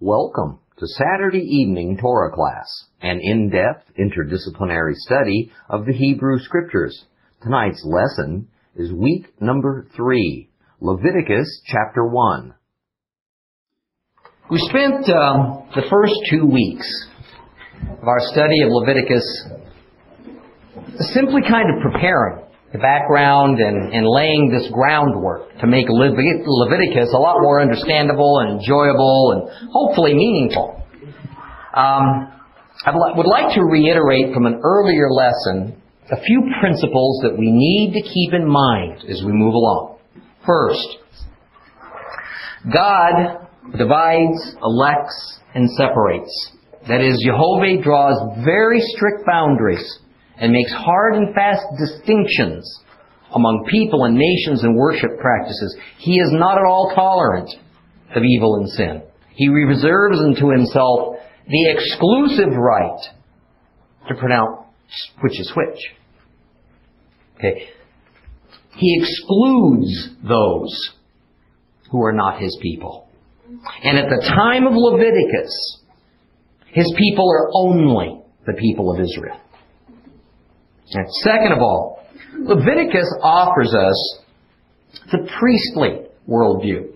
Welcome to Saturday evening Torah class, an in-depth interdisciplinary study of the Hebrew Scriptures. Tonight's lesson is week number three, Leviticus chapter 1. We spent um, the first two weeks of our study of Leviticus simply kind of preparing the background and, and laying this groundwork to make Leviticus a lot more understandable and enjoyable and hopefully meaningful. Um, I would like to reiterate from an earlier lesson a few principles that we need to keep in mind as we move along. First, God divides, elects, and separates. That is, Jehovah draws very strict boundaries and makes hard and fast distinctions among people and nations and worship practices. He is not at all tolerant of evil and sin. He reserves unto himself the exclusive right to pronounce which is which. Okay. He excludes those who are not his people. And at the time of Leviticus, his people are only the people of Israel. Second of all, Leviticus offers us the priestly worldview.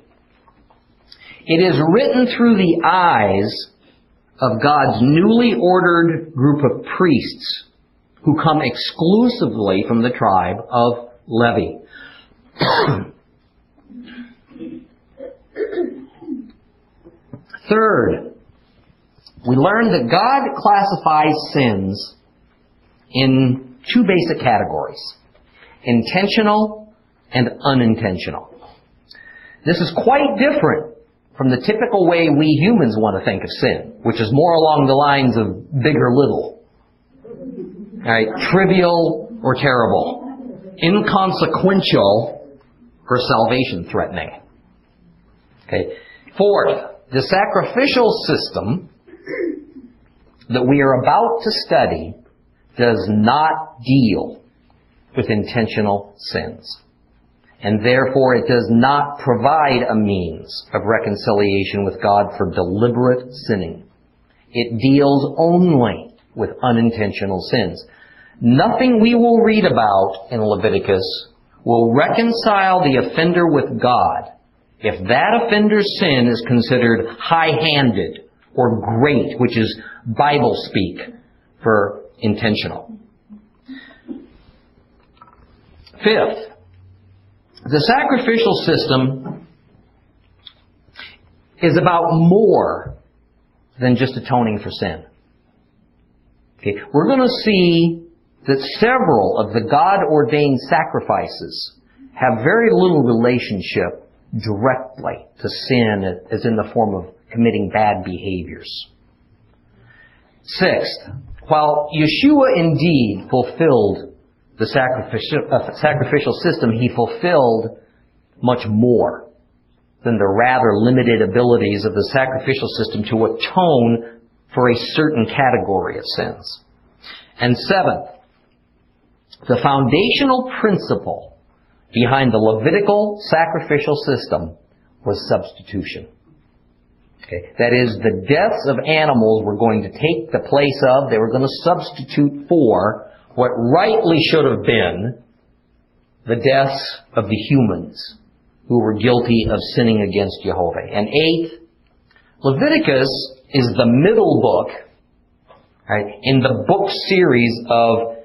It is written through the eyes of God's newly ordered group of priests who come exclusively from the tribe of Levi. Third, we learn that God classifies sins in two basic categories intentional and unintentional. This is quite different from the typical way we humans want to think of sin, which is more along the lines of big or little. Right? Trivial or terrible. Inconsequential or salvation threatening. Okay. Fourth, the sacrificial system that we are about to study does not deal with intentional sins. And therefore it does not provide a means of reconciliation with God for deliberate sinning. It deals only with unintentional sins. Nothing we will read about in Leviticus will reconcile the offender with God if that offender's sin is considered high-handed or great, which is Bible speak for intentional. Fifth, the sacrificial system is about more than just atoning for sin. Okay, we're going to see that several of the God-ordained sacrifices have very little relationship directly to sin as in the form of committing bad behaviors. Sixth, while Yeshua indeed fulfilled the sacrificial, uh, sacrificial system, he fulfilled much more than the rather limited abilities of the sacrificial system to atone for a certain category of sins. And seventh, the foundational principle behind the Levitical sacrificial system was substitution. Okay. That is, the deaths of animals were going to take the place of, they were going to substitute for what rightly should have been the deaths of the humans who were guilty of sinning against Jehovah. And eighth, Leviticus is the middle book right, in the book series of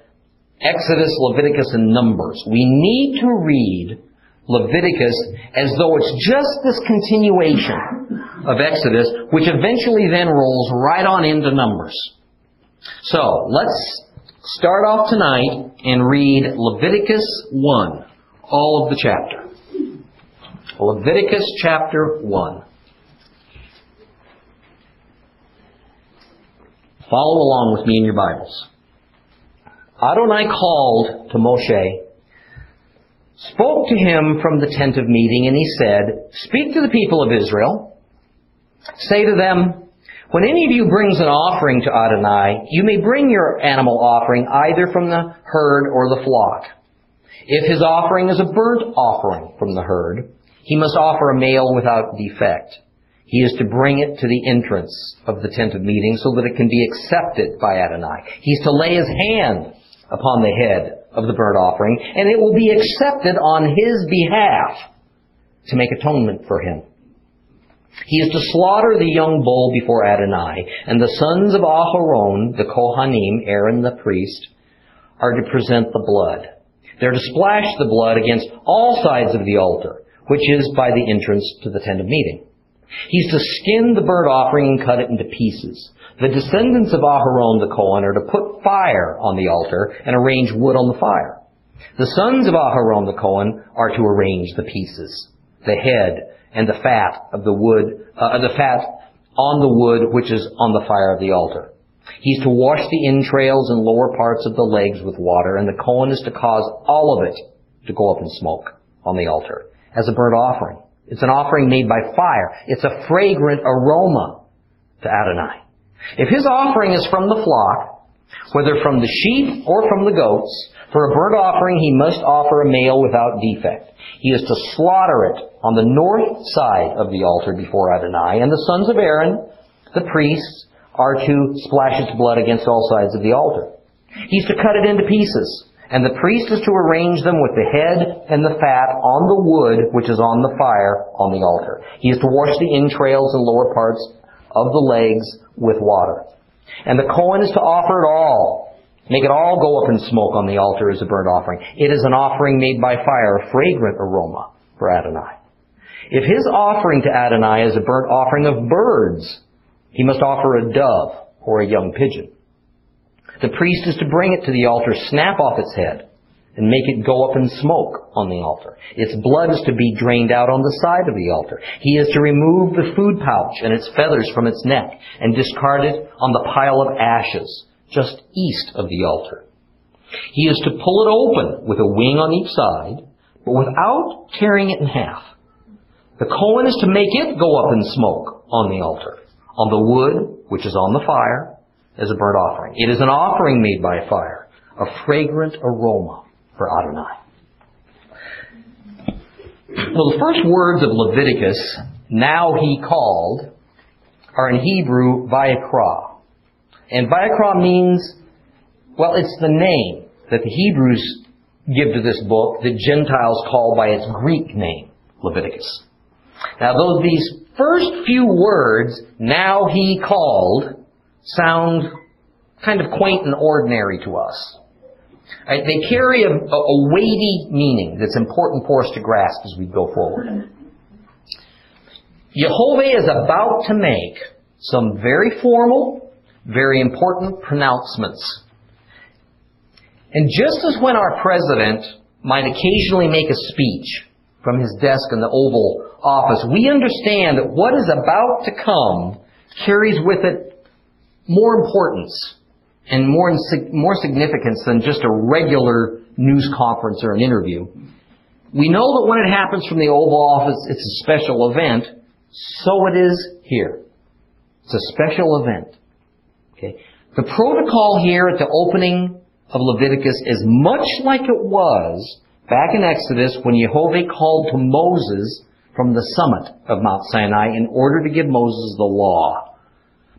Exodus, Leviticus, and Numbers. We need to read Leviticus as though it's just this continuation of Exodus, which eventually then rolls right on into Numbers. So, let's start off tonight and read Leviticus 1, all of the chapter. Leviticus chapter 1. Follow along with me in your Bibles. Adonai called to Moshe spoke to him from the tent of meeting, and he said, Speak to the people of Israel. Say to them, When any of you brings an offering to Adonai, you may bring your animal offering either from the herd or the flock. If his offering is a burnt offering from the herd, he must offer a male without defect. He is to bring it to the entrance of the tent of meeting so that it can be accepted by Adonai. He is to lay his hand upon the head of the burnt offering, and it will be accepted on his behalf to make atonement for him. He is to slaughter the young bull before Adonai, and the sons of Aharon, the Kohanim, Aaron the priest, are to present the blood. They're to splash the blood against all sides of the altar, which is by the entrance to the tent of meeting. He's to skin the burnt offering and cut it into pieces. The descendants of Aharon the Kohen are to put fire on the altar and arrange wood on the fire. The sons of Aharon the Kohen are to arrange the pieces, the head, and the fat of the wood, uh, the fat on the wood which is on the fire of the altar. He's to wash the entrails and lower parts of the legs with water, and the Kohen is to cause all of it to go up in smoke on the altar as a burnt offering. It's an offering made by fire. It's a fragrant aroma to Adonai. If his offering is from the flock, whether from the sheep or from the goats, for a burnt offering he must offer a male without defect. He is to slaughter it on the north side of the altar before Adonai, and the sons of Aaron, the priests, are to splash its blood against all sides of the altar. He's to cut it into pieces, and the priest is to arrange them with the head and the fat on the wood which is on the fire on the altar. He is to wash the entrails and lower parts of the legs with water. And the Kohen is to offer it all. Make it all go up in smoke on the altar as a burnt offering. It is an offering made by fire, a fragrant aroma for Adonai. If his offering to Adonai is a burnt offering of birds, he must offer a dove or a young pigeon. The priest is to bring it to the altar, snap off its head, and make it go up in smoke on the altar. Its blood is to be drained out on the side of the altar. He is to remove the food pouch and its feathers from its neck and discard it on the pile of ashes just east of the altar. He is to pull it open with a wing on each side, but without tearing it in half. The Kohen is to make it go up in smoke on the altar, on the wood which is on the fire, as a burnt offering. It is an offering made by fire, a fragrant aroma for Adonai. Well, the first words of Leviticus, now he called, are in Hebrew Vayikra. And Vayikra means, well, it's the name that the Hebrews give to this book that Gentiles call by its Greek name, Leviticus. Now, though these first few words, now he called, sound kind of quaint and ordinary to us. Right? They carry a, a weighty meaning that's important for us to grasp as we go forward. Jehovah is about to make some very formal, very important pronouncements. And just as when our president might occasionally make a speech from his desk in the Oval Office, we understand that what is about to come carries with it more importance and more, more significance than just a regular news conference or an interview. We know that when it happens from the Oval Office, it's a special event. So it is here. It's a special event. Okay. The protocol here at the opening of Leviticus is much like it was back in Exodus when Jehovah called to Moses from the summit of Mount Sinai in order to give Moses the law.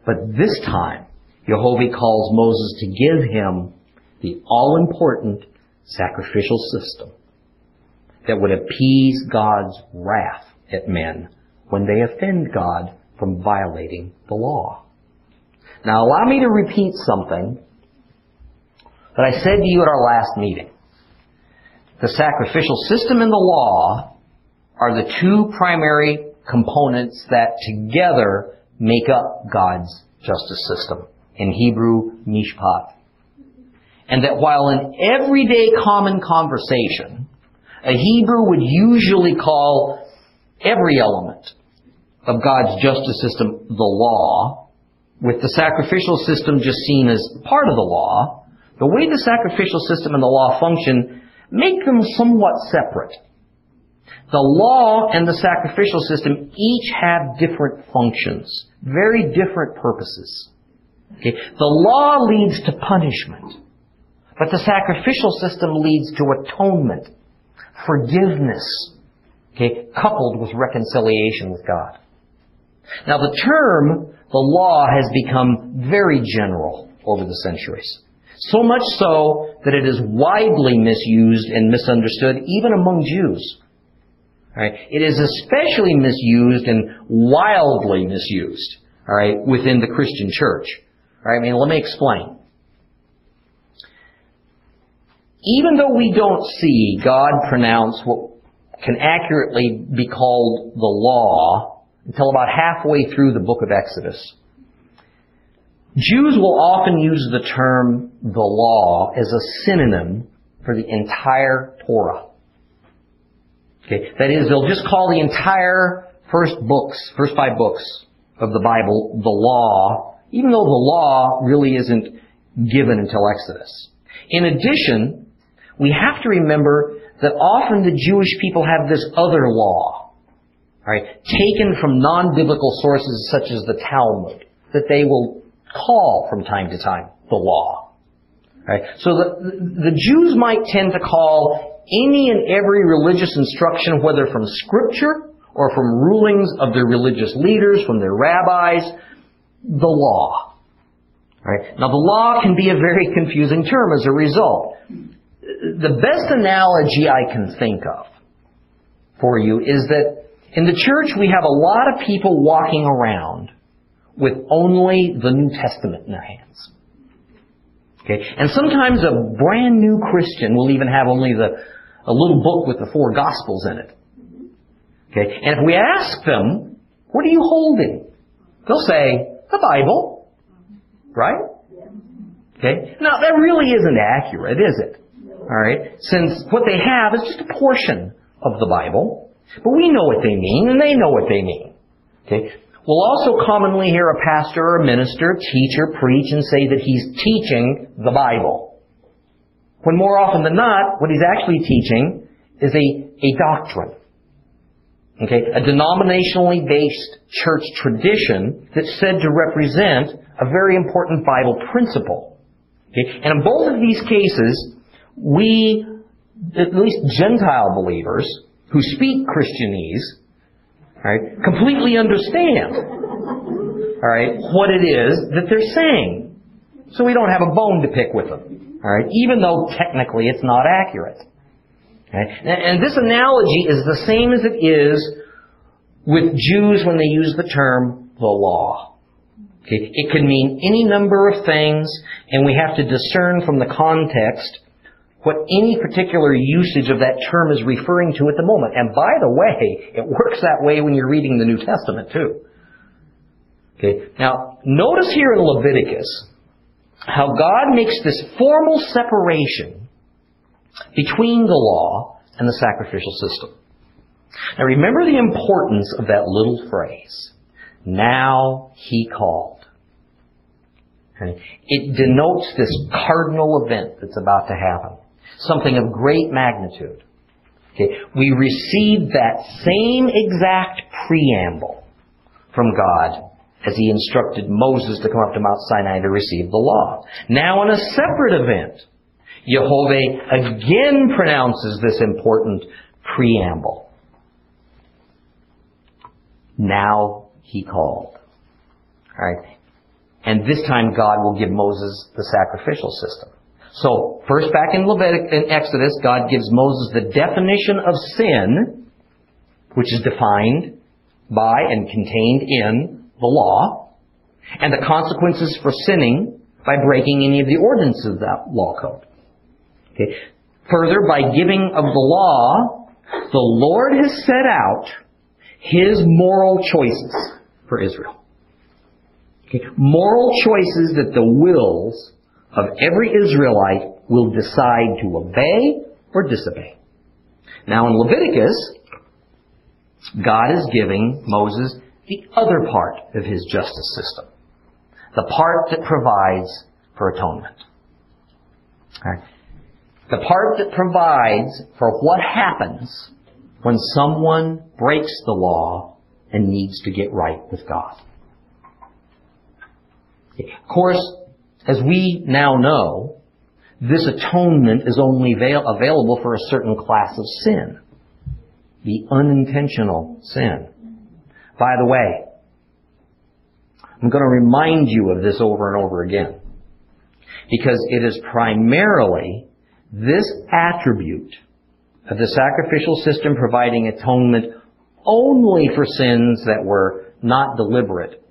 But this time, Jehovah calls Moses to give him the all-important sacrificial system that would appease God's wrath at men when they offend God from violating the law. Now allow me to repeat something that I said to you at our last meeting. The sacrificial system and the law are the two primary components that together make up God's justice system in Hebrew, mishpat. And that while in everyday common conversation, a Hebrew would usually call every element of God's justice system the law, with the sacrificial system just seen as part of the law, the way the sacrificial system and the law function make them somewhat separate. The law and the sacrificial system each have different functions, very different purposes. Okay? The law leads to punishment, but the sacrificial system leads to atonement, forgiveness, okay, coupled with reconciliation with God. Now the term, the law, has become very general over the centuries. So much so that it is widely misused and misunderstood even among Jews. Right? It is especially misused and wildly misused all right, within the Christian church. All right, I mean, let me explain. Even though we don't see God pronounce what can accurately be called the law until about halfway through the book of Exodus, Jews will often use the term the law as a synonym for the entire Torah. Okay, that is, they'll just call the entire first books, first five books of the Bible the law, even though the law really isn't given until Exodus. In addition, we have to remember that often the Jewish people have this other law, right, taken from non-biblical sources such as the Talmud, that they will call from time to time the law. Right? So the, the Jews might tend to call any and every religious instruction, whether from scripture or from rulings of their religious leaders, from their rabbis, the law. Right? Now the law can be a very confusing term as a result. The best analogy I can think of for you is that in the church we have a lot of people walking around with only the New Testament in their hands. Okay? And sometimes a brand new Christian will even have only the, a little book with the four Gospels in it. Okay? And if we ask them, what are you holding? They'll say, the Bible. Right? Okay? Now, that really isn't accurate, is it? Alright? Since what they have is just a portion of the Bible. But we know what they mean, and they know what they mean. Okay? We'll also commonly hear a pastor or a minister, teacher, preach and say that he's teaching the Bible. When more often than not, what he's actually teaching is a, a doctrine. Okay, a denominationally based church tradition that's said to represent a very important Bible principle. Okay, and in both of these cases, we, at least Gentile believers, who speak Christianese, right, completely understand, all right, what it is that they're saying. So we don't have a bone to pick with them, all right, even though technically it's not accurate. And this analogy is the same as it is with Jews when they use the term the law. Okay? It can mean any number of things, and we have to discern from the context what any particular usage of that term is referring to at the moment. And by the way, it works that way when you're reading the New Testament too. Okay. Now, notice here in Leviticus how God makes this formal separation between the law and the sacrificial system. Now remember the importance of that little phrase. Now he called. It denotes this cardinal event that's about to happen something of great magnitude. Okay, we receive that same exact preamble from God as he instructed Moses to come up to Mount Sinai to receive the law. Now in a separate event, Jehovah again pronounces this important preamble. Now he called. Alright? And this time God will give Moses the sacrificial system. So, first back in Leviticus, in Exodus, God gives Moses the definition of sin, which is defined by and contained in the law, and the consequences for sinning by breaking any of the ordinances of that law code. Okay. Further, by giving of the law, the Lord has set out His moral choices for Israel. Okay. Moral choices that the wills of every Israelite will decide to obey or disobey. Now in Leviticus, God is giving Moses the other part of his justice system. The part that provides for atonement. The part that provides for what happens when someone breaks the law and needs to get right with God. Of course, as we now know, this atonement is only avail- available for a certain class of sin. The unintentional sin. By the way, I'm going to remind you of this over and over again. Because it is primarily this attribute of the sacrificial system providing atonement only for sins that were not deliberate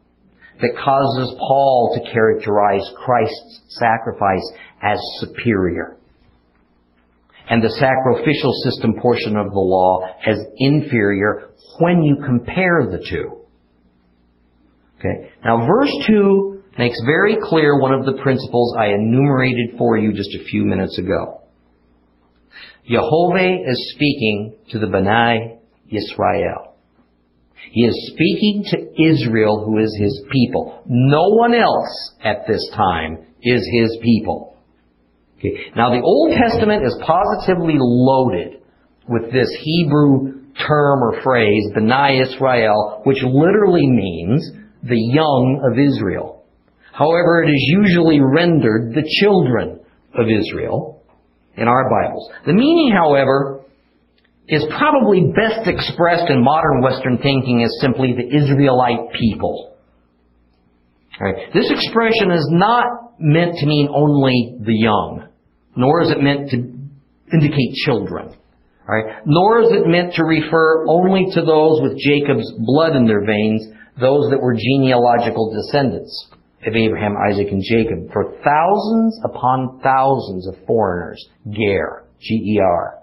that causes Paul to characterize Christ's sacrifice as superior and the sacrificial system portion of the law as inferior when you compare the two. Okay. Now verse 2 makes very clear one of the principles I enumerated for you just a few minutes ago. Jehovah is speaking to the B'nai Israel. He is speaking to Israel who is his people. No one else at this time is his people. Okay. Now the Old Testament is positively loaded with this Hebrew term or phrase, B'nai Israel, which literally means the young of Israel. However, it is usually rendered the children of Israel in our Bibles. The meaning, however, is probably best expressed in modern Western thinking as simply the Israelite people. Right. This expression is not meant to mean only the young, nor is it meant to indicate children. Right? Nor is it meant to refer only to those with Jacob's blood in their veins, those that were genealogical descendants of Abraham, Isaac, and Jacob. For thousands upon thousands of foreigners, Ger, G-E-R,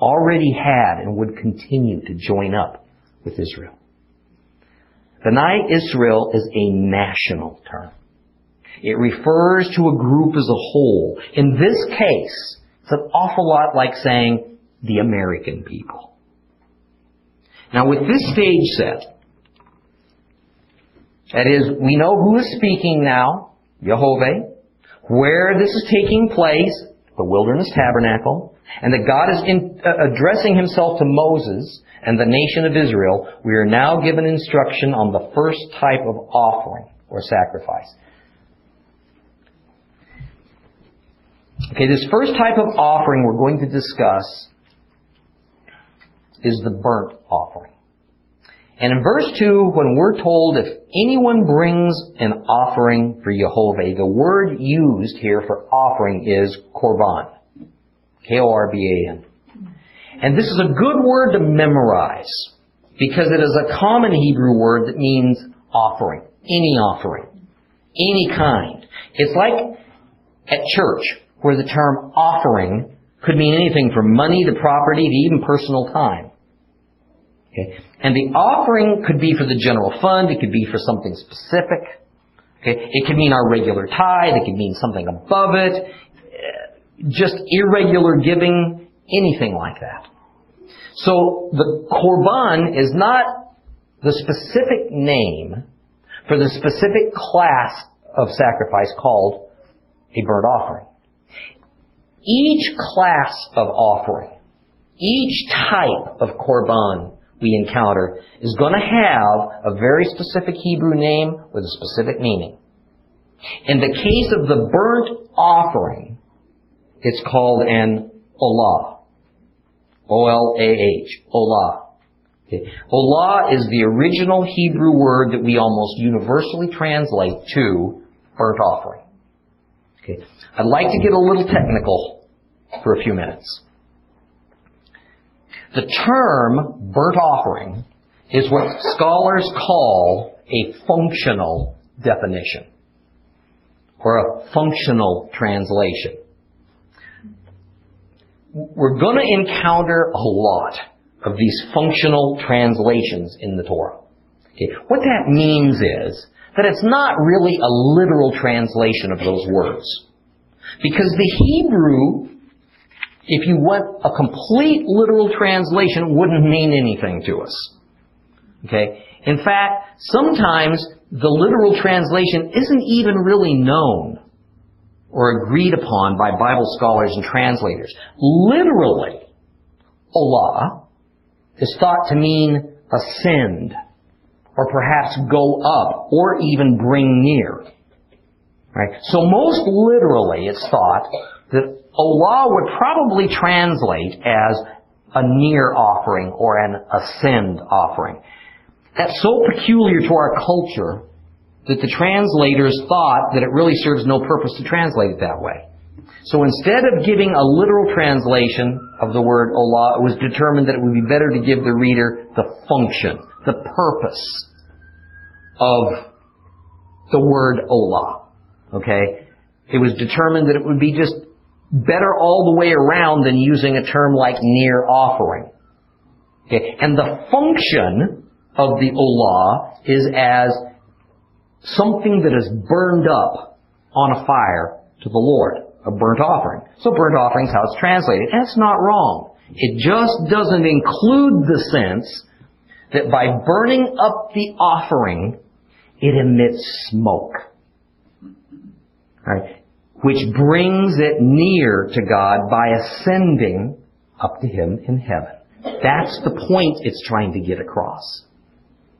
already had and would continue to join up with Israel. B'nai Israel is a national term. It refers to a group as a whole. In this case, it's an awful lot like saying the American people. Now with this stage set, that is, we know who is speaking now, Jehovah, where this is taking place, the wilderness tabernacle, and that God is in, uh, addressing himself to Moses and the nation of Israel, we are now given instruction on the first type of offering or sacrifice. Okay, this first type of offering we're going to discuss is the burnt offering. And in verse 2, when we're told if anyone brings an offering for Jehovah, the word used here for offering is korban. K-O-R-B-A-N. And this is a good word to memorize because it is a common Hebrew word that means offering. Any offering. Any kind. It's like at church where the term offering could mean anything from money to property to even personal time. Okay. And the offering could be for the general fund, it could be for something specific. Okay. It could mean our regular tithe, it could mean something above it, uh, just irregular giving, anything like that. So the korban is not the specific name for the specific class of sacrifice called a burnt offering. Each class of offering, each type of korban we encounter is going to have a very specific Hebrew name with a specific meaning. In the case of the burnt offering, it's called an olah. O-L-A-H. Olah. Okay. Olah is the original Hebrew word that we almost universally translate to burnt offering. Okay. I'd like to get a little technical for a few minutes. The term burnt offering is what scholars call a functional definition or a functional translation. We're going to encounter a lot of these functional translations in the Torah. Okay. What that means is that it's not really a literal translation of those words. Because the Hebrew, if you want a complete literal translation, wouldn't mean anything to us. Okay? In fact, sometimes the literal translation isn't even really known or agreed upon by Bible scholars and translators. Literally, Olah is thought to mean ascend, or perhaps go up, or even bring near. Right? So most literally, it's thought that Olah would probably translate as a near offering or an ascend offering. That's so peculiar to our culture that the translators thought that it really serves no purpose to translate it that way. So instead of giving a literal translation of the word olah, it was determined that it would be better to give the reader the function, the purpose of the word olah. Okay? It was determined that it would be just better all the way around than using a term like near offering. Okay? And the function of the olah is as something that is burned up on a fire to the Lord, a burnt offering. So burnt offering is how it's translated. That's not wrong. It just doesn't include the sense that by burning up the offering, it emits smoke. Right? Which brings it near to God by ascending up to Him in heaven. That's the point it's trying to get across.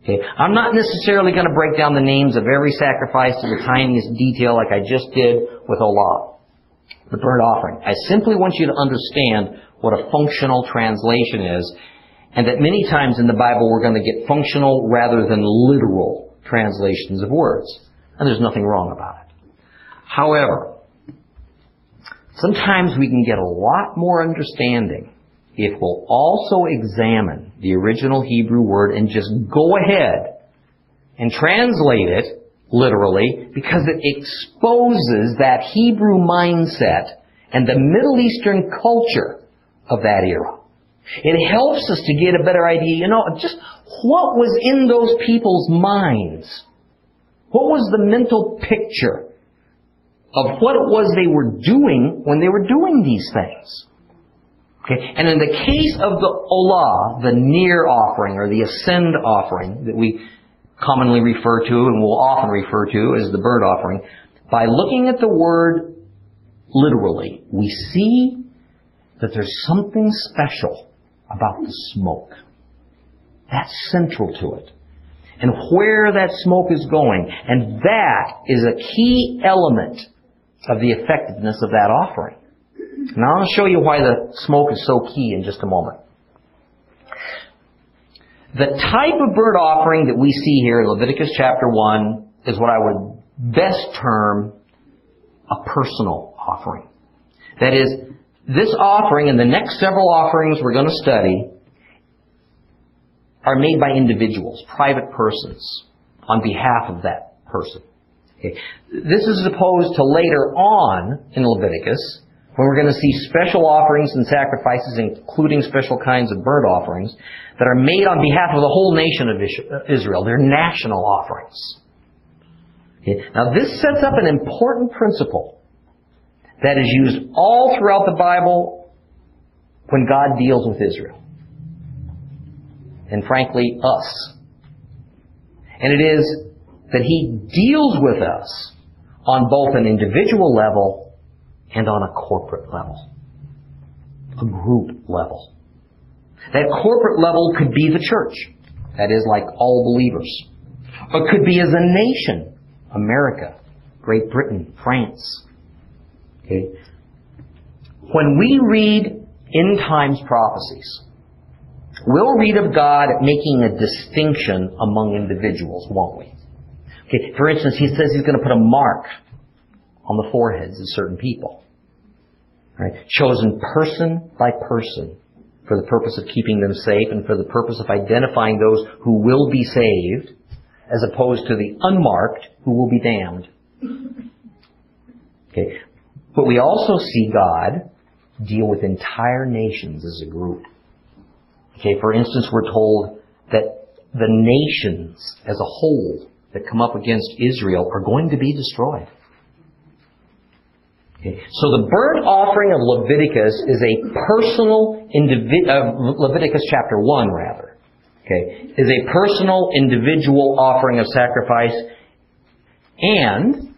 Okay? I'm not necessarily going to break down the names of every sacrifice to the tiniest detail like I just did with Olah, the burnt offering. I simply want you to understand what a functional translation is, and that many times in the Bible we're going to get functional rather than literal translations of words. And there's nothing wrong about it. However, sometimes we can get a lot more understanding if we'll also examine the original Hebrew word and just go ahead and translate it literally because it exposes that Hebrew mindset and the Middle Eastern culture of that era. It helps us to get a better idea, you know, just what was in those people's minds. What was the mental picture of what it was they were doing when they were doing these things? Okay? And in the case of the olah, the near offering or the ascend offering that we commonly refer to and will often refer to as the burnt offering, by looking at the word literally, we see that there's something special about the smoke. That's central to it. And where that smoke is going. And that is a key element of the effectiveness of that offering. Now I'll show you why the smoke is so key in just a moment. The type of burnt offering that we see here in Leviticus chapter 1 is what I would best term a personal offering. That is, this offering and the next several offerings we're going to study are made by individuals, private persons, on behalf of that person. Okay. This is opposed to later on in Leviticus, when we're going to see special offerings and sacrifices, including special kinds of burnt offerings, that are made on behalf of the whole nation of Israel. They're national offerings. Okay. Now this sets up an important principle that is used all throughout the Bible when God deals with Israel. And frankly, us. And it is that He deals with us on both an individual level and on a corporate level, a group level. That corporate level could be the church, that is, like all believers. Or could be as a nation, America, Great Britain, France. Okay? When we read end times prophecies, we'll read of God making a distinction among individuals, won't we? Okay, for instance, he says he's going to put a mark on the foreheads of certain people. Right? Chosen person by person for the purpose of keeping them safe and for the purpose of identifying those who will be saved as opposed to the unmarked who will be damned. Okay. But we also see God deal with entire nations as a group. Okay, for instance, we're told that the nations as a whole that come up against Israel are going to be destroyed. Okay. So the burnt offering of Leviticus is a personal, indivi- uh, Leviticus chapter 1 rather, okay, is a personal individual offering of sacrifice and,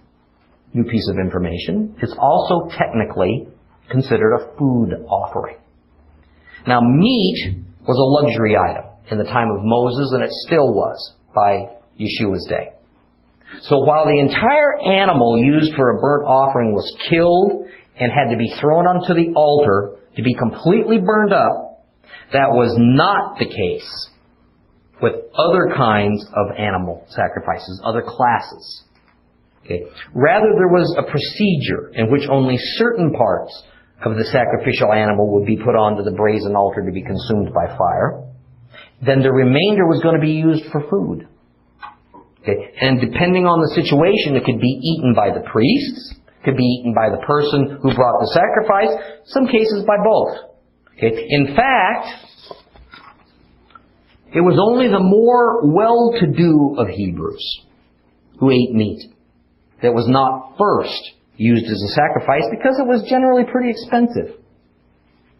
new piece of information, it's also technically considered a food offering. Now meat was a luxury item in the time of Moses and it still was by Yeshua's day. So while the entire animal used for a burnt offering was killed and had to be thrown onto the altar to be completely burned up, that was not the case with other kinds of animal sacrifices, other classes. Okay. Rather, there was a procedure in which only certain parts of the sacrificial animal would be put onto the brazen altar to be consumed by fire. Then the remainder was going to be used for food. Okay. And depending on the situation, it could be eaten by the priests, could be eaten by the person who brought the sacrifice, some cases by both. Okay. In fact, it was only the more well-to-do of Hebrews who ate meat that was not first used as a sacrifice because it was generally pretty expensive.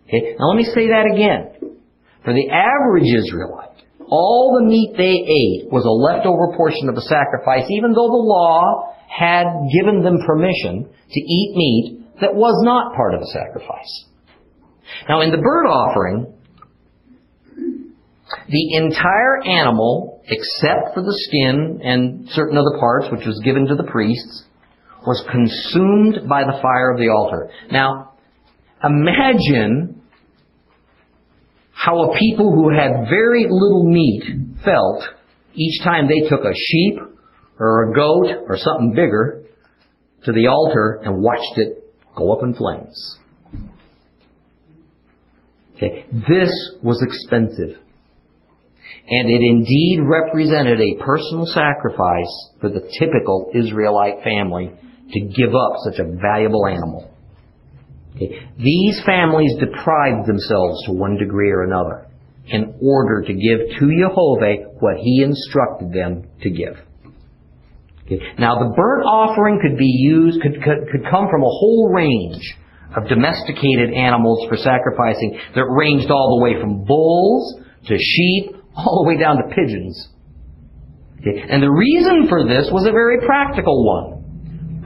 Okay? Now let me say that again. For the average Israelite, all the meat they ate was a leftover portion of the sacrifice, even though the law had given them permission to eat meat that was not part of the sacrifice. Now in the burnt offering, the entire animal, except for the skin and certain other parts, which was given to the priests, was consumed by the fire of the altar. Now, imagine how a people who had very little meat felt each time they took a sheep or a goat or something bigger to the altar and watched it go up in flames. Okay, this was expensive. And it indeed represented a personal sacrifice for the typical Israelite family to give up such a valuable animal. These families deprived themselves to one degree or another in order to give to Jehovah what he instructed them to give. Okay. Now the burnt offering could be used, could, could, could come from a whole range of domesticated animals for sacrificing that ranged all the way from bulls to sheep all the way down to pigeons. Okay. And the reason for this was a very practical one.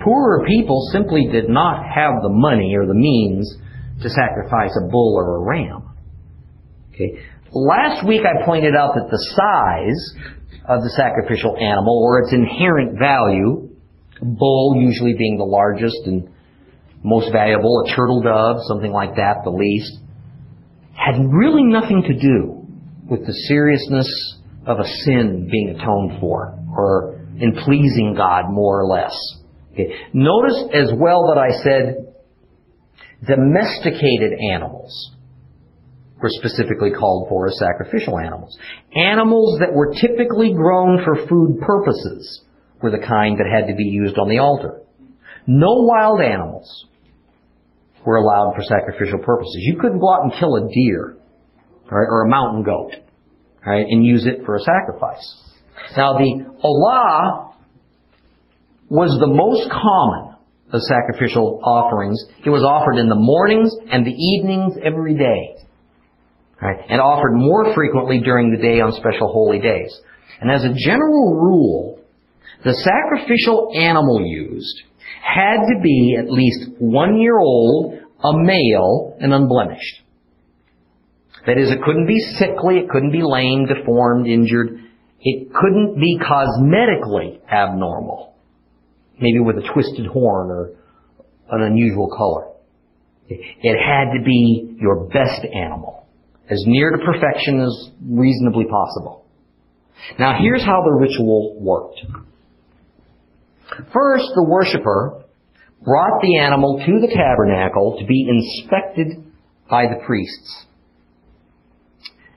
Poorer people simply did not have the money or the means to sacrifice a bull or a ram. Okay. Last week I pointed out that the size of the sacrificial animal or its inherent value, bull usually being the largest and most valuable, a turtle dove, something like that, the least, had really nothing to do with the seriousness of a sin being atoned for or in pleasing God more or less. Okay. Notice as well that I said domesticated animals were specifically called for as sacrificial animals. Animals that were typically grown for food purposes were the kind that had to be used on the altar. No wild animals were allowed for sacrificial purposes. You couldn't go out and kill a deer right, or a mountain goat, right, and use it for a sacrifice. Now the olah was the most common of sacrificial offerings. It was offered in the mornings and the evenings every day. Right, and offered more frequently during the day on special holy days. And as a general rule, the sacrificial animal used had to be at least one year old, a male, and unblemished. That is, it couldn't be sickly, it couldn't be lame, deformed, injured. It couldn't be cosmetically abnormal. Maybe with a twisted horn or an unusual color. It had to be your best animal. As near to perfection as reasonably possible. Now here's how the ritual worked. First, the worshiper brought the animal to the tabernacle to be inspected by the priests.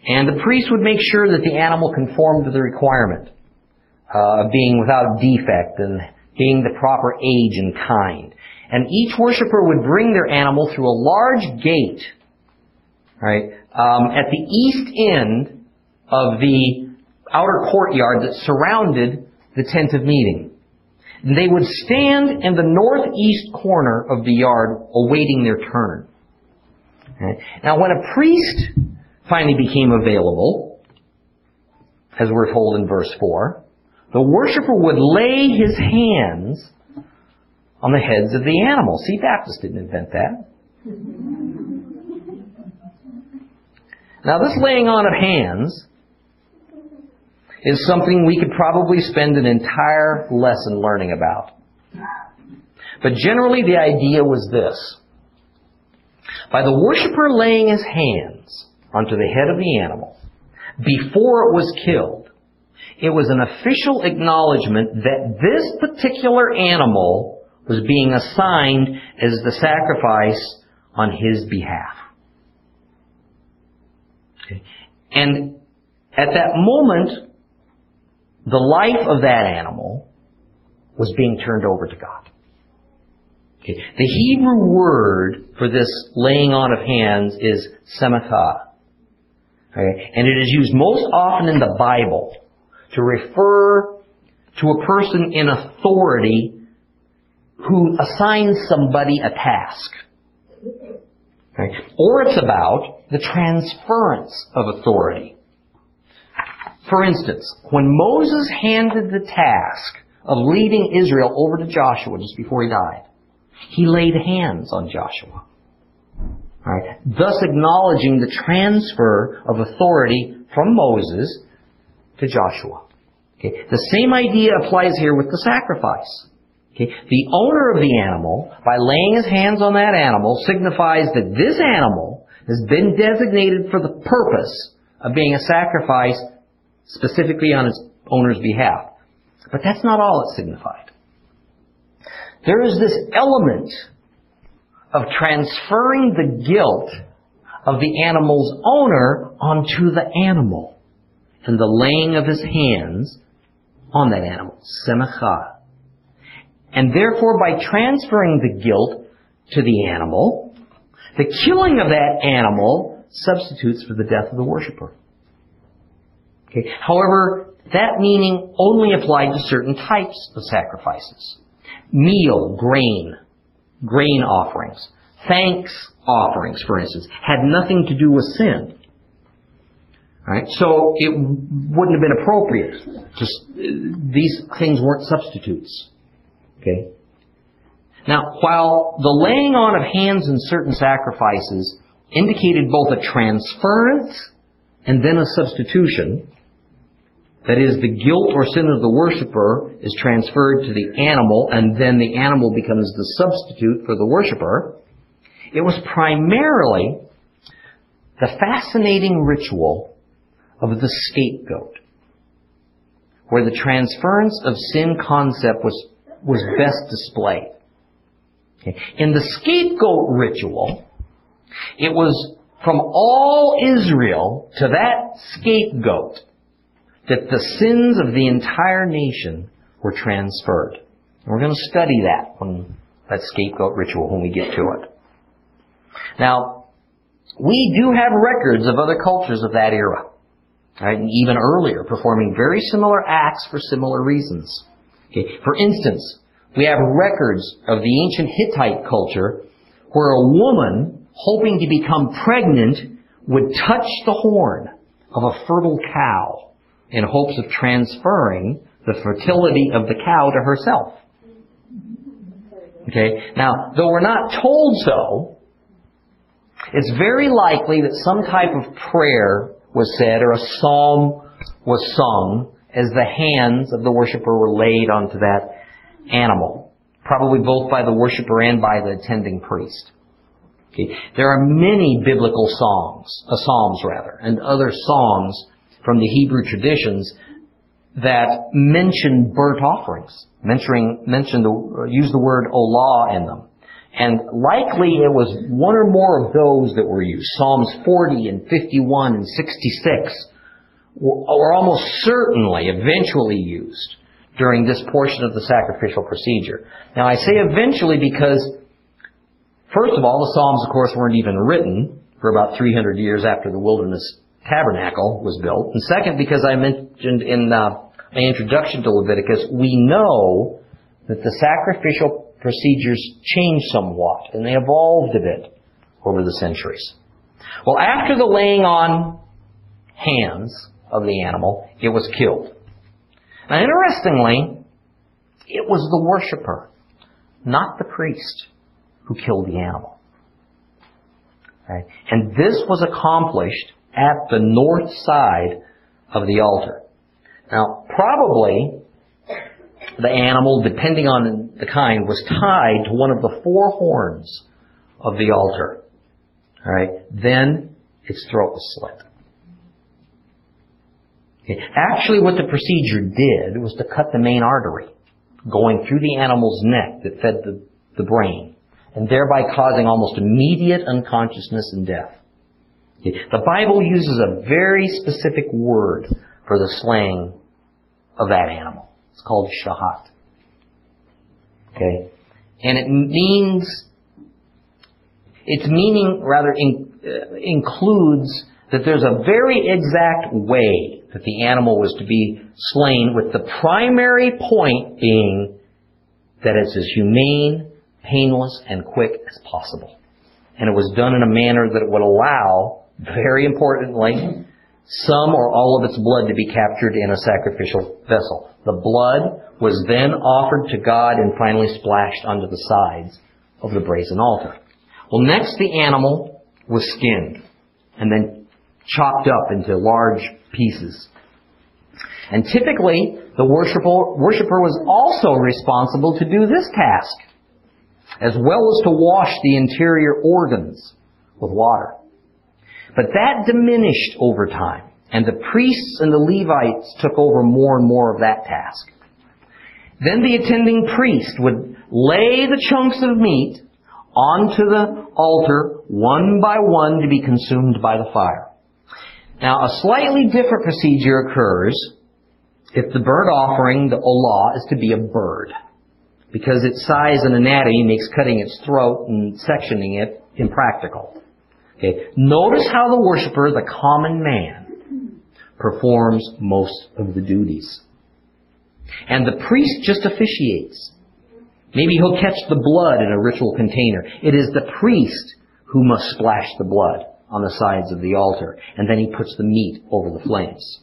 And the priest would make sure that the animal conformed to the requirement uh, of being without defect and being the proper age and kind. And each worshiper would bring their animal through a large gate, right, um, at the east end of the outer courtyard that surrounded the tent of meeting. And they would stand in the northeast corner of the yard awaiting their turn. Okay. Now when a priest finally became available, as we're told in verse 4, the worshiper would lay his hands on the heads of the animals. See, Baptists didn't invent that. Now, this laying on of hands is something we could probably spend an entire lesson learning about. But generally, the idea was this. By the worshiper laying his hands onto the head of the animal before it was killed, It was an official acknowledgement that this particular animal was being assigned as the sacrifice on his behalf. Okay. And at that moment, the life of that animal was being turned over to God. Okay. The Hebrew word for this laying on of hands is semachah. Okay. And it is used most often in the Bible to refer to a person in authority who assigns somebody a task. Okay. Or it's about the transference of authority. For instance, when Moses handed the task of leading Israel over to Joshua just before he died, he laid hands on Joshua. Right, thus acknowledging the transfer of authority from Moses to Joshua. Okay, the same idea applies here with the sacrifice. Okay, the owner of the animal, by laying his hands on that animal, signifies that this animal has been designated for the purpose of being a sacrifice specifically on its owner's behalf. But that's not all it signified. There is this element of transferring the guilt of the animal's owner onto the animal and the laying of his hands on that animal, semachah. And therefore, by transferring the guilt to the animal, the killing of that animal substitutes for the death of the worshiper. Okay. However, that meaning only applied to certain types of sacrifices. Meal, grain, grain offerings, thanks offerings, for instance, had nothing to do with sin. Right? So it wouldn't have been appropriate. Just these things weren't substitutes. Okay. Now, while the laying on of hands in certain sacrifices indicated both a transference and then a substitution, that is, the guilt or sin of the worshiper is transferred to the animal, and then the animal becomes the substitute for the worshiper. It was primarily the fascinating ritual of the scapegoat, where the transference of sin concept was, was best displayed. Okay. In the scapegoat ritual, it was from all Israel to that scapegoat that the sins of the entire nation were transferred. And we're going to study that when that scapegoat ritual when we get to it. Now, we do have records of other cultures of that era, right, even earlier, performing very similar acts for similar reasons. Okay. For instance, we have records of the ancient Hittite culture where a woman hoping to become pregnant would touch the horn of a fertile cow in hopes of transferring the fertility of the cow to herself. Okay? Now, though we're not told so, it's very likely that some type of prayer was said or a psalm was sung as the hands of the worshiper were laid onto that animal. Probably both by the worshiper and by the attending priest. Okay. There are many biblical songs, uh, psalms rather, and other songs from the Hebrew traditions that mention burnt offerings, mentioning, mention the, use the word olah in them. And likely it was one or more of those that were used. Psalms 40 and 51 and 66 were almost certainly eventually used during this portion of the sacrificial procedure. Now I say eventually because, first of all, the Psalms of course weren't even written for about 300 years after the wilderness tabernacle was built. And second, because I mentioned in uh, my introduction to Leviticus, we know that the sacrificial procedures changed somewhat and they evolved a bit over the centuries. Well, after the laying on hands of the animal, it was killed. Now, interestingly, it was the worshiper, not the priest, who killed the animal. And this was accomplished at the north side of the altar. Now, probably the animal, depending on the kind, was tied to one of the four horns of the altar. Alright, then its throat was slit. Okay. Actually, what the procedure did was to cut the main artery going through the animal's neck that fed the, the brain, and thereby causing almost immediate unconsciousness and death. Okay. The Bible uses a very specific word for the slaying of that animal. It's called shahat. Okay? And it means, its meaning rather in, uh, includes that there's a very exact way that the animal was to be slain with the primary point being that it's as humane, painless, and quick as possible. And it was done in a manner that would allow, very importantly, some or all of its blood to be captured in a sacrificial vessel. The blood was then offered to God and finally splashed onto the sides of the brazen altar. Well, next the animal was skinned and then chopped up into large pieces. And typically, the worshiper, worshiper was also responsible to do this task, as well as to wash the interior organs with water. But that diminished over time, and the priests and the Levites took over more and more of that task. Then the attending priest would lay the chunks of meat onto the altar one by one to be consumed by the fire. Now, a slightly different procedure occurs if the burnt offering, the olah, is to be a bird. Because its size and anatomy makes cutting its throat and sectioning it impractical. Okay. Notice how the worshiper, the common man, performs most of the duties. And the priest just officiates. Maybe he'll catch the blood in a ritual container. It is the priest who must splash the blood on the sides of the altar, and then he puts the meat over the flames.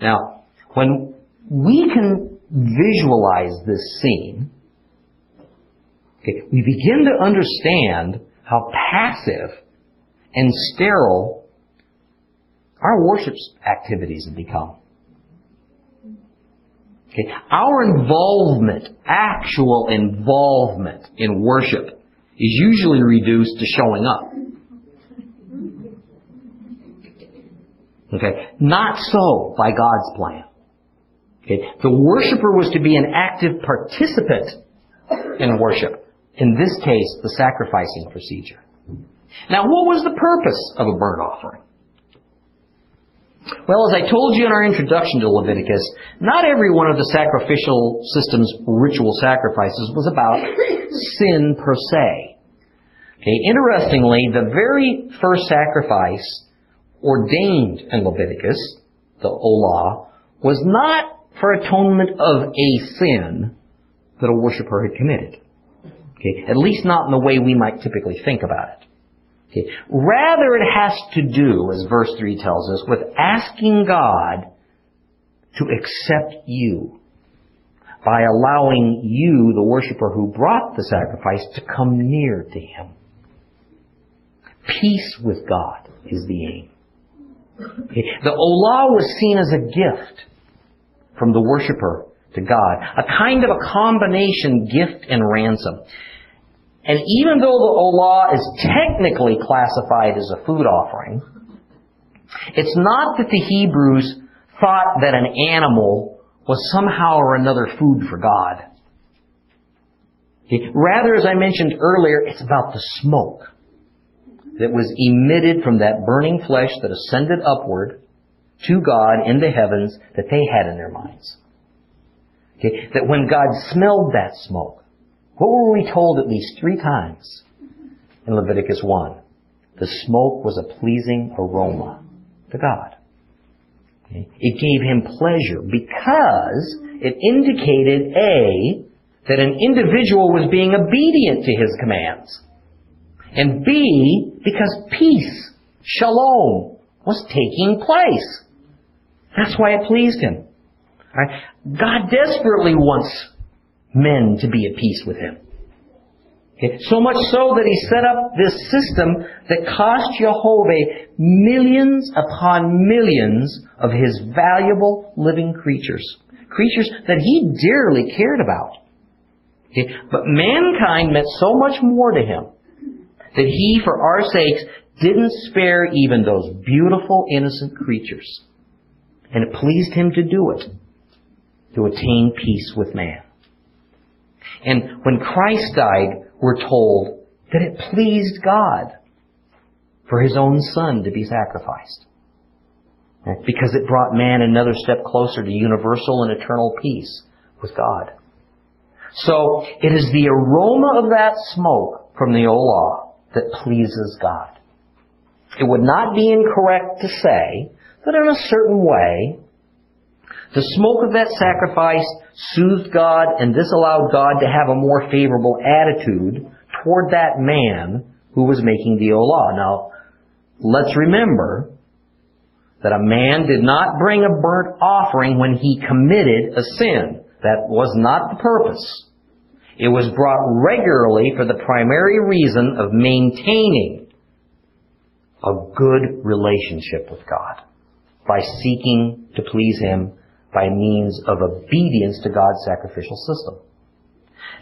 Now, when we can visualize this scene, okay, we begin to understand how passive and sterile our worship activities have become. Okay, our involvement, actual involvement in worship, is usually reduced to showing up. Okay? Not so by God's plan. Okay? The worshiper was to be an active participant in worship. In this case, the sacrificing procedure. Now, what was the purpose of a burnt offering? Well, as I told you in our introduction to Leviticus, not every one of the sacrificial system's ritual sacrifices was about sin per se. Okay, interestingly, the very first sacrifice ordained in Leviticus, the Olah, was not for atonement of a sin that a worshiper had committed. Okay? At least not in the way we might typically think about it. Okay? Rather, it has to do, as verse 3 tells us, with asking God to accept you by allowing you, the worshiper who brought the sacrifice, to come near to Him. Peace with God is the aim. The olah was seen as a gift from the worshiper to God, a kind of a combination gift and ransom. And even though the olah is technically classified as a food offering, it's not that the Hebrews thought that an animal was somehow or another food for God. Rather, as I mentioned earlier, it's about the smoke that was emitted from that burning flesh that ascended upward to God in the heavens that they had in their minds. Okay? That when God smelled that smoke, what were we told at least three times in Leviticus 1? The smoke was a pleasing aroma to God. It gave him pleasure because it indicated A, that an individual was being obedient to his commands. And B, because peace, shalom, was taking place. That's why it pleased him. Right? God desperately wants men to be at peace with him. So much so that he set up this system that cost Jehovah millions upon millions of his valuable living creatures. Creatures that he dearly cared about. But mankind meant so much more to him that he, for our sakes, didn't spare even those beautiful, innocent creatures. And it pleased him to do it, to attain peace with man. And when Christ died, we're told that it pleased God for his own son to be sacrificed. Because it brought man another step closer to universal and eternal peace with God. So it is the aroma of that smoke from the Olah that pleases God. It would not be incorrect to say that in a certain way, the smoke of that sacrifice soothed God and this allowed God to have a more favorable attitude toward that man who was making the Olah. Now, let's remember that a man did not bring a burnt offering when he committed a sin. That was not the purpose. It was brought regularly for the primary reason of maintaining a good relationship with God by seeking to please Him by means of obedience to God's sacrificial system.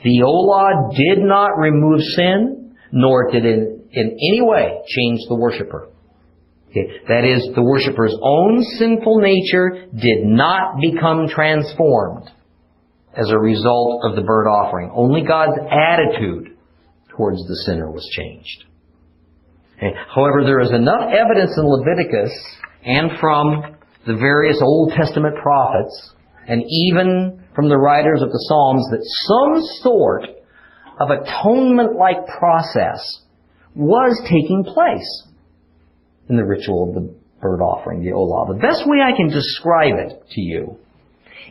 The Olah did not remove sin, nor did it in any way change the worshiper. Okay. That is, the worshiper's own sinful nature did not become transformed as a result of the burnt offering. Only God's attitude towards the sinner was changed. Okay. However, there is enough evidence in Leviticus and from the various Old Testament prophets and even from the writers of the Psalms that some sort of atonement-like process was taking place in the ritual of the burnt offering, the olah. The best way I can describe it to you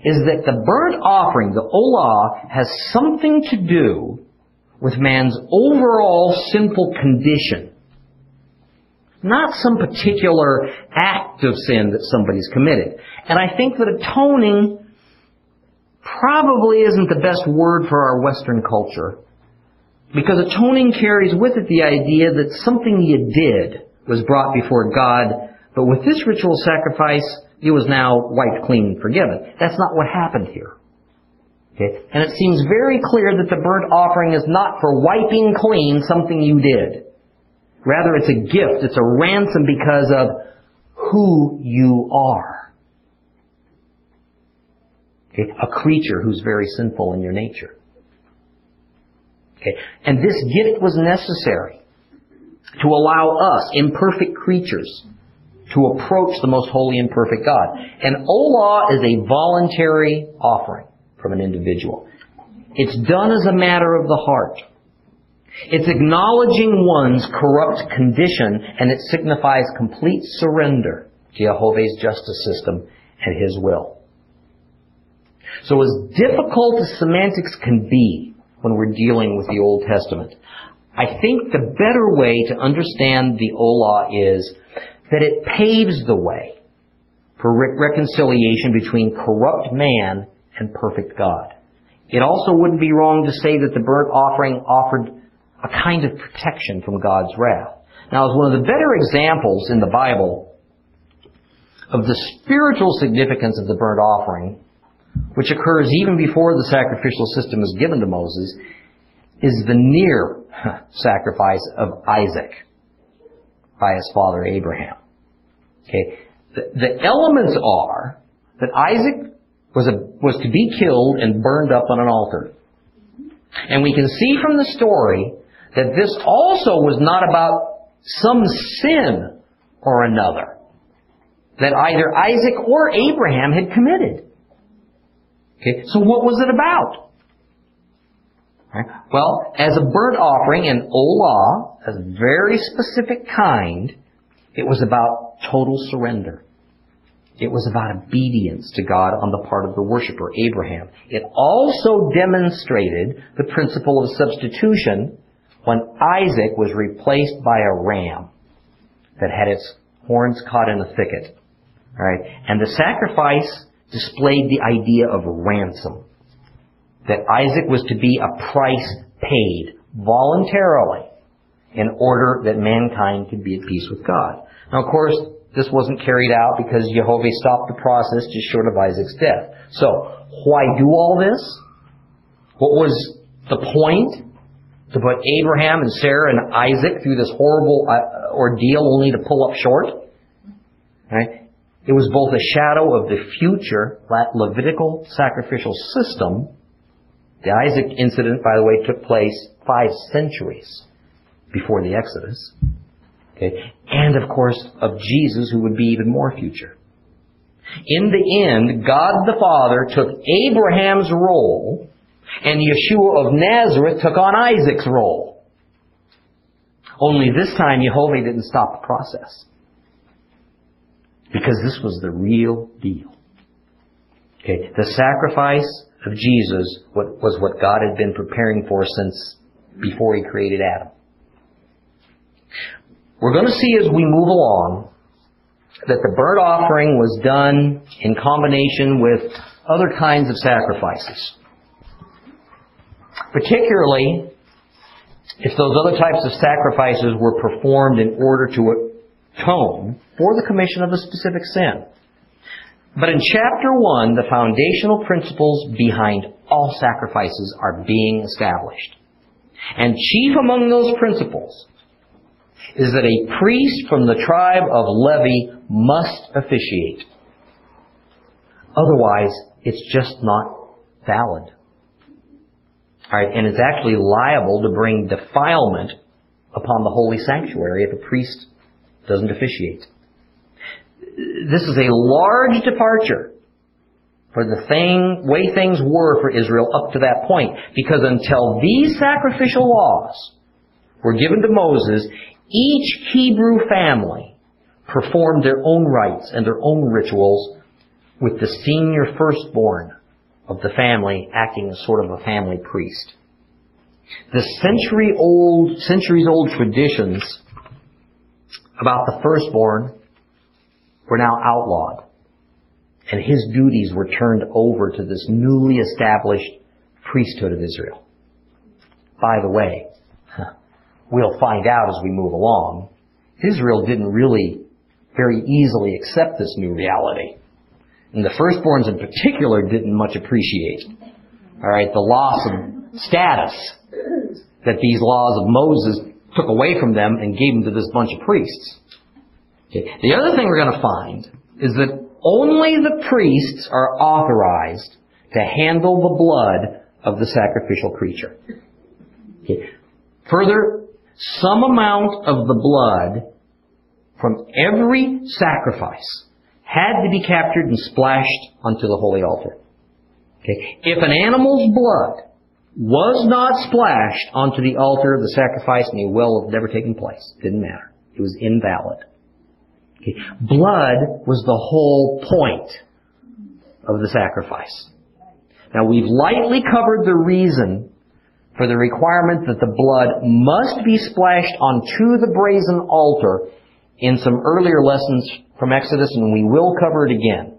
is that the burnt offering, the olah, has something to do with man's overall sinful condition. Not some particular act of sin that somebody's committed. And I think that atoning probably isn't the best word for our Western culture. Because atoning carries with it the idea that something you did was brought before God, but with this ritual sacrifice, it was now wiped clean and forgiven. That's not what happened here. Okay? And it seems very clear that the burnt offering is not for wiping clean something you did. Rather, it's a gift. It's a ransom because of who you are. Okay? A creature who's very sinful in your nature. Okay? And this gift was necessary to allow us, imperfect creatures, to approach the most holy and perfect God. And olah is a voluntary offering from an individual. It's done as a matter of the heart. It's acknowledging one's corrupt condition and it signifies complete surrender to Jehovah's justice system and His will. So as difficult as semantics can be when we're dealing with the Old Testament, I think the better way to understand the Olah is that it paves the way for re- reconciliation between corrupt man and perfect God. It also wouldn't be wrong to say that the burnt offering offered a kind of protection from God's wrath. Now, as one of the better examples in the Bible of the spiritual significance of the burnt offering, which occurs even before the sacrificial system is given to Moses, is the near sacrifice of Isaac by his father Abraham. Okay, the, the elements are that Isaac was a, was to be killed and burned up on an altar. And we can see from the story that this also was not about some sin or another that either Isaac or Abraham had committed. Okay, so what was it about? Right. Well, as a burnt offering, an olah, a very specific kind, it was about total surrender. It was about obedience to God on the part of the worshiper, Abraham. It also demonstrated the principle of substitution when Isaac was replaced by a ram that had its horns caught in a thicket. Right, and the sacrifice displayed the idea of ransom. That Isaac was to be a price paid voluntarily in order that mankind could be at peace with God. Now, of course, this wasn't carried out because Jehovah stopped the process just short of Isaac's death. So, why do all this? What was the point? To put Abraham and Sarah and Isaac through this horrible uh, ordeal only to pull up short? Right? It was both a shadow of the future Levitical sacrificial system. The Isaac incident, by the way, took place five centuries before the Exodus. Okay? And of course, of Jesus, who would be even more future. In the end, God the Father took Abraham's role, and Yeshua of Nazareth took on Isaac's role. Only this time, Jehovah didn't stop the process. Because this was the real deal. Okay, the sacrifice of Jesus was what God had been preparing for since before He created Adam. We're going to see as we move along that the burnt offering was done in combination with other kinds of sacrifices. Particularly if those other types of sacrifices were performed in order to atone for the commission of a specific sin. But in chapter 1, the foundational principles behind all sacrifices are being established. And chief among those principles is that a priest from the tribe of Levi must officiate. Otherwise, it's just not valid. And is actually liable to bring defilement upon the holy sanctuary if a priest doesn't officiate. This is a large departure for the thing, way things were for Israel up to that point. Because until these sacrificial laws were given to Moses, each Hebrew family performed their own rites and their own rituals with the senior firstborn of the family acting as sort of a family priest. The century old, centuries old traditions about the firstborn were now outlawed. And his duties were turned over to this newly established priesthood of Israel. By the way, we'll find out as we move along, Israel didn't really very easily accept this new reality. And the firstborns in particular didn't much appreciate. Alright, the loss of status that these laws of Moses took away from them and gave them to this bunch of priests. Okay. The other thing we're going to find is that only the priests are authorized to handle the blood of the sacrificial creature. Okay. Further, some amount of the blood from every sacrifice had to be captured and splashed onto the holy altar. Okay. If an animal's blood was not splashed onto the altar, of the sacrifice may well have never taken place. Didn't matter. It was invalid. Okay. Blood was the whole point of the sacrifice. Now we've lightly covered the reason for the requirement that the blood must be splashed onto the brazen altar in some earlier lessons from Exodus, and we will cover it again.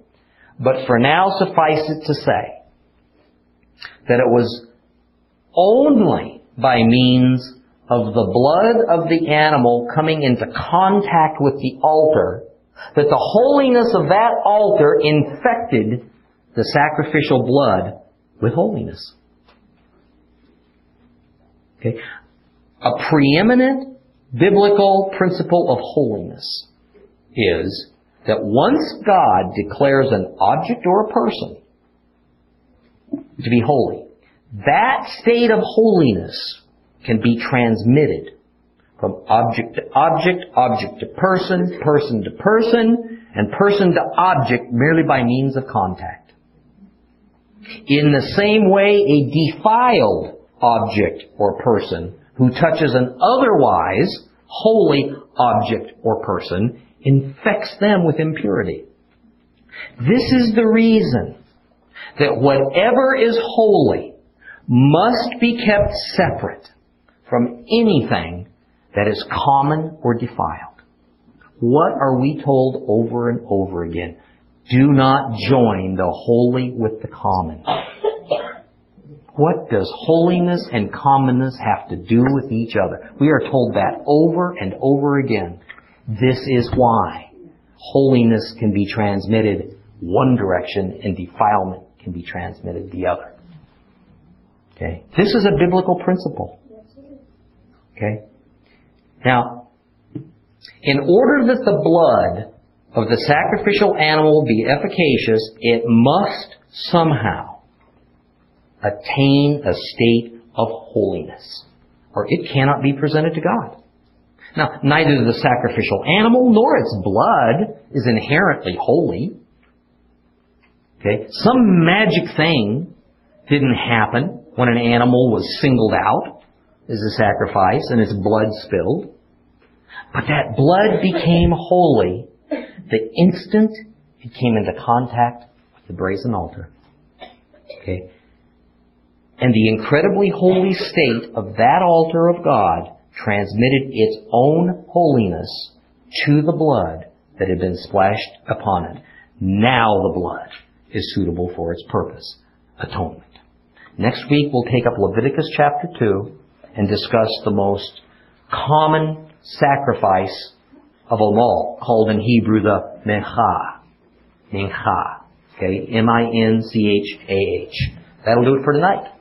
But for now, suffice it to say that it was only by means of the blood of the animal coming into contact with the altar that the holiness of that altar infected the sacrificial blood with holiness. Okay? A preeminent biblical principle of holiness is that once God declares an object or a person to be holy, that state of holiness can be transmitted from object to object, object to person, person to person, and person to object merely by means of contact. In the same way, a defiled object or person who touches an otherwise holy object or person infects them with impurity. This is the reason that whatever is holy must be kept separate from anything that is common or defiled. What are we told over and over again? Do not join the holy with the common. What does holiness and commonness have to do with each other? We are told that over and over again. This is why holiness can be transmitted one direction and defilement can be transmitted the other. Okay? This is a biblical principle. Okay? Now, in order that the blood of the sacrificial animal be efficacious, it must somehow attain a state of holiness, or it cannot be presented to God. Now, neither the sacrificial animal nor its blood is inherently holy. Okay? Some magic thing didn't happen when an animal was singled out as a sacrifice and its blood spilled. But that blood became holy the instant it came into contact with the brazen altar. Okay? And the incredibly holy state of that altar of God transmitted its own holiness to the blood that had been splashed upon it. Now the blood is suitable for its purpose, atonement. Next week we'll take up Leviticus chapter 2 and discuss the most common sacrifice of them all, called in Hebrew the Mincha. Mincha. Okay, M-I-N-C-H-A-H. That'll do it for tonight.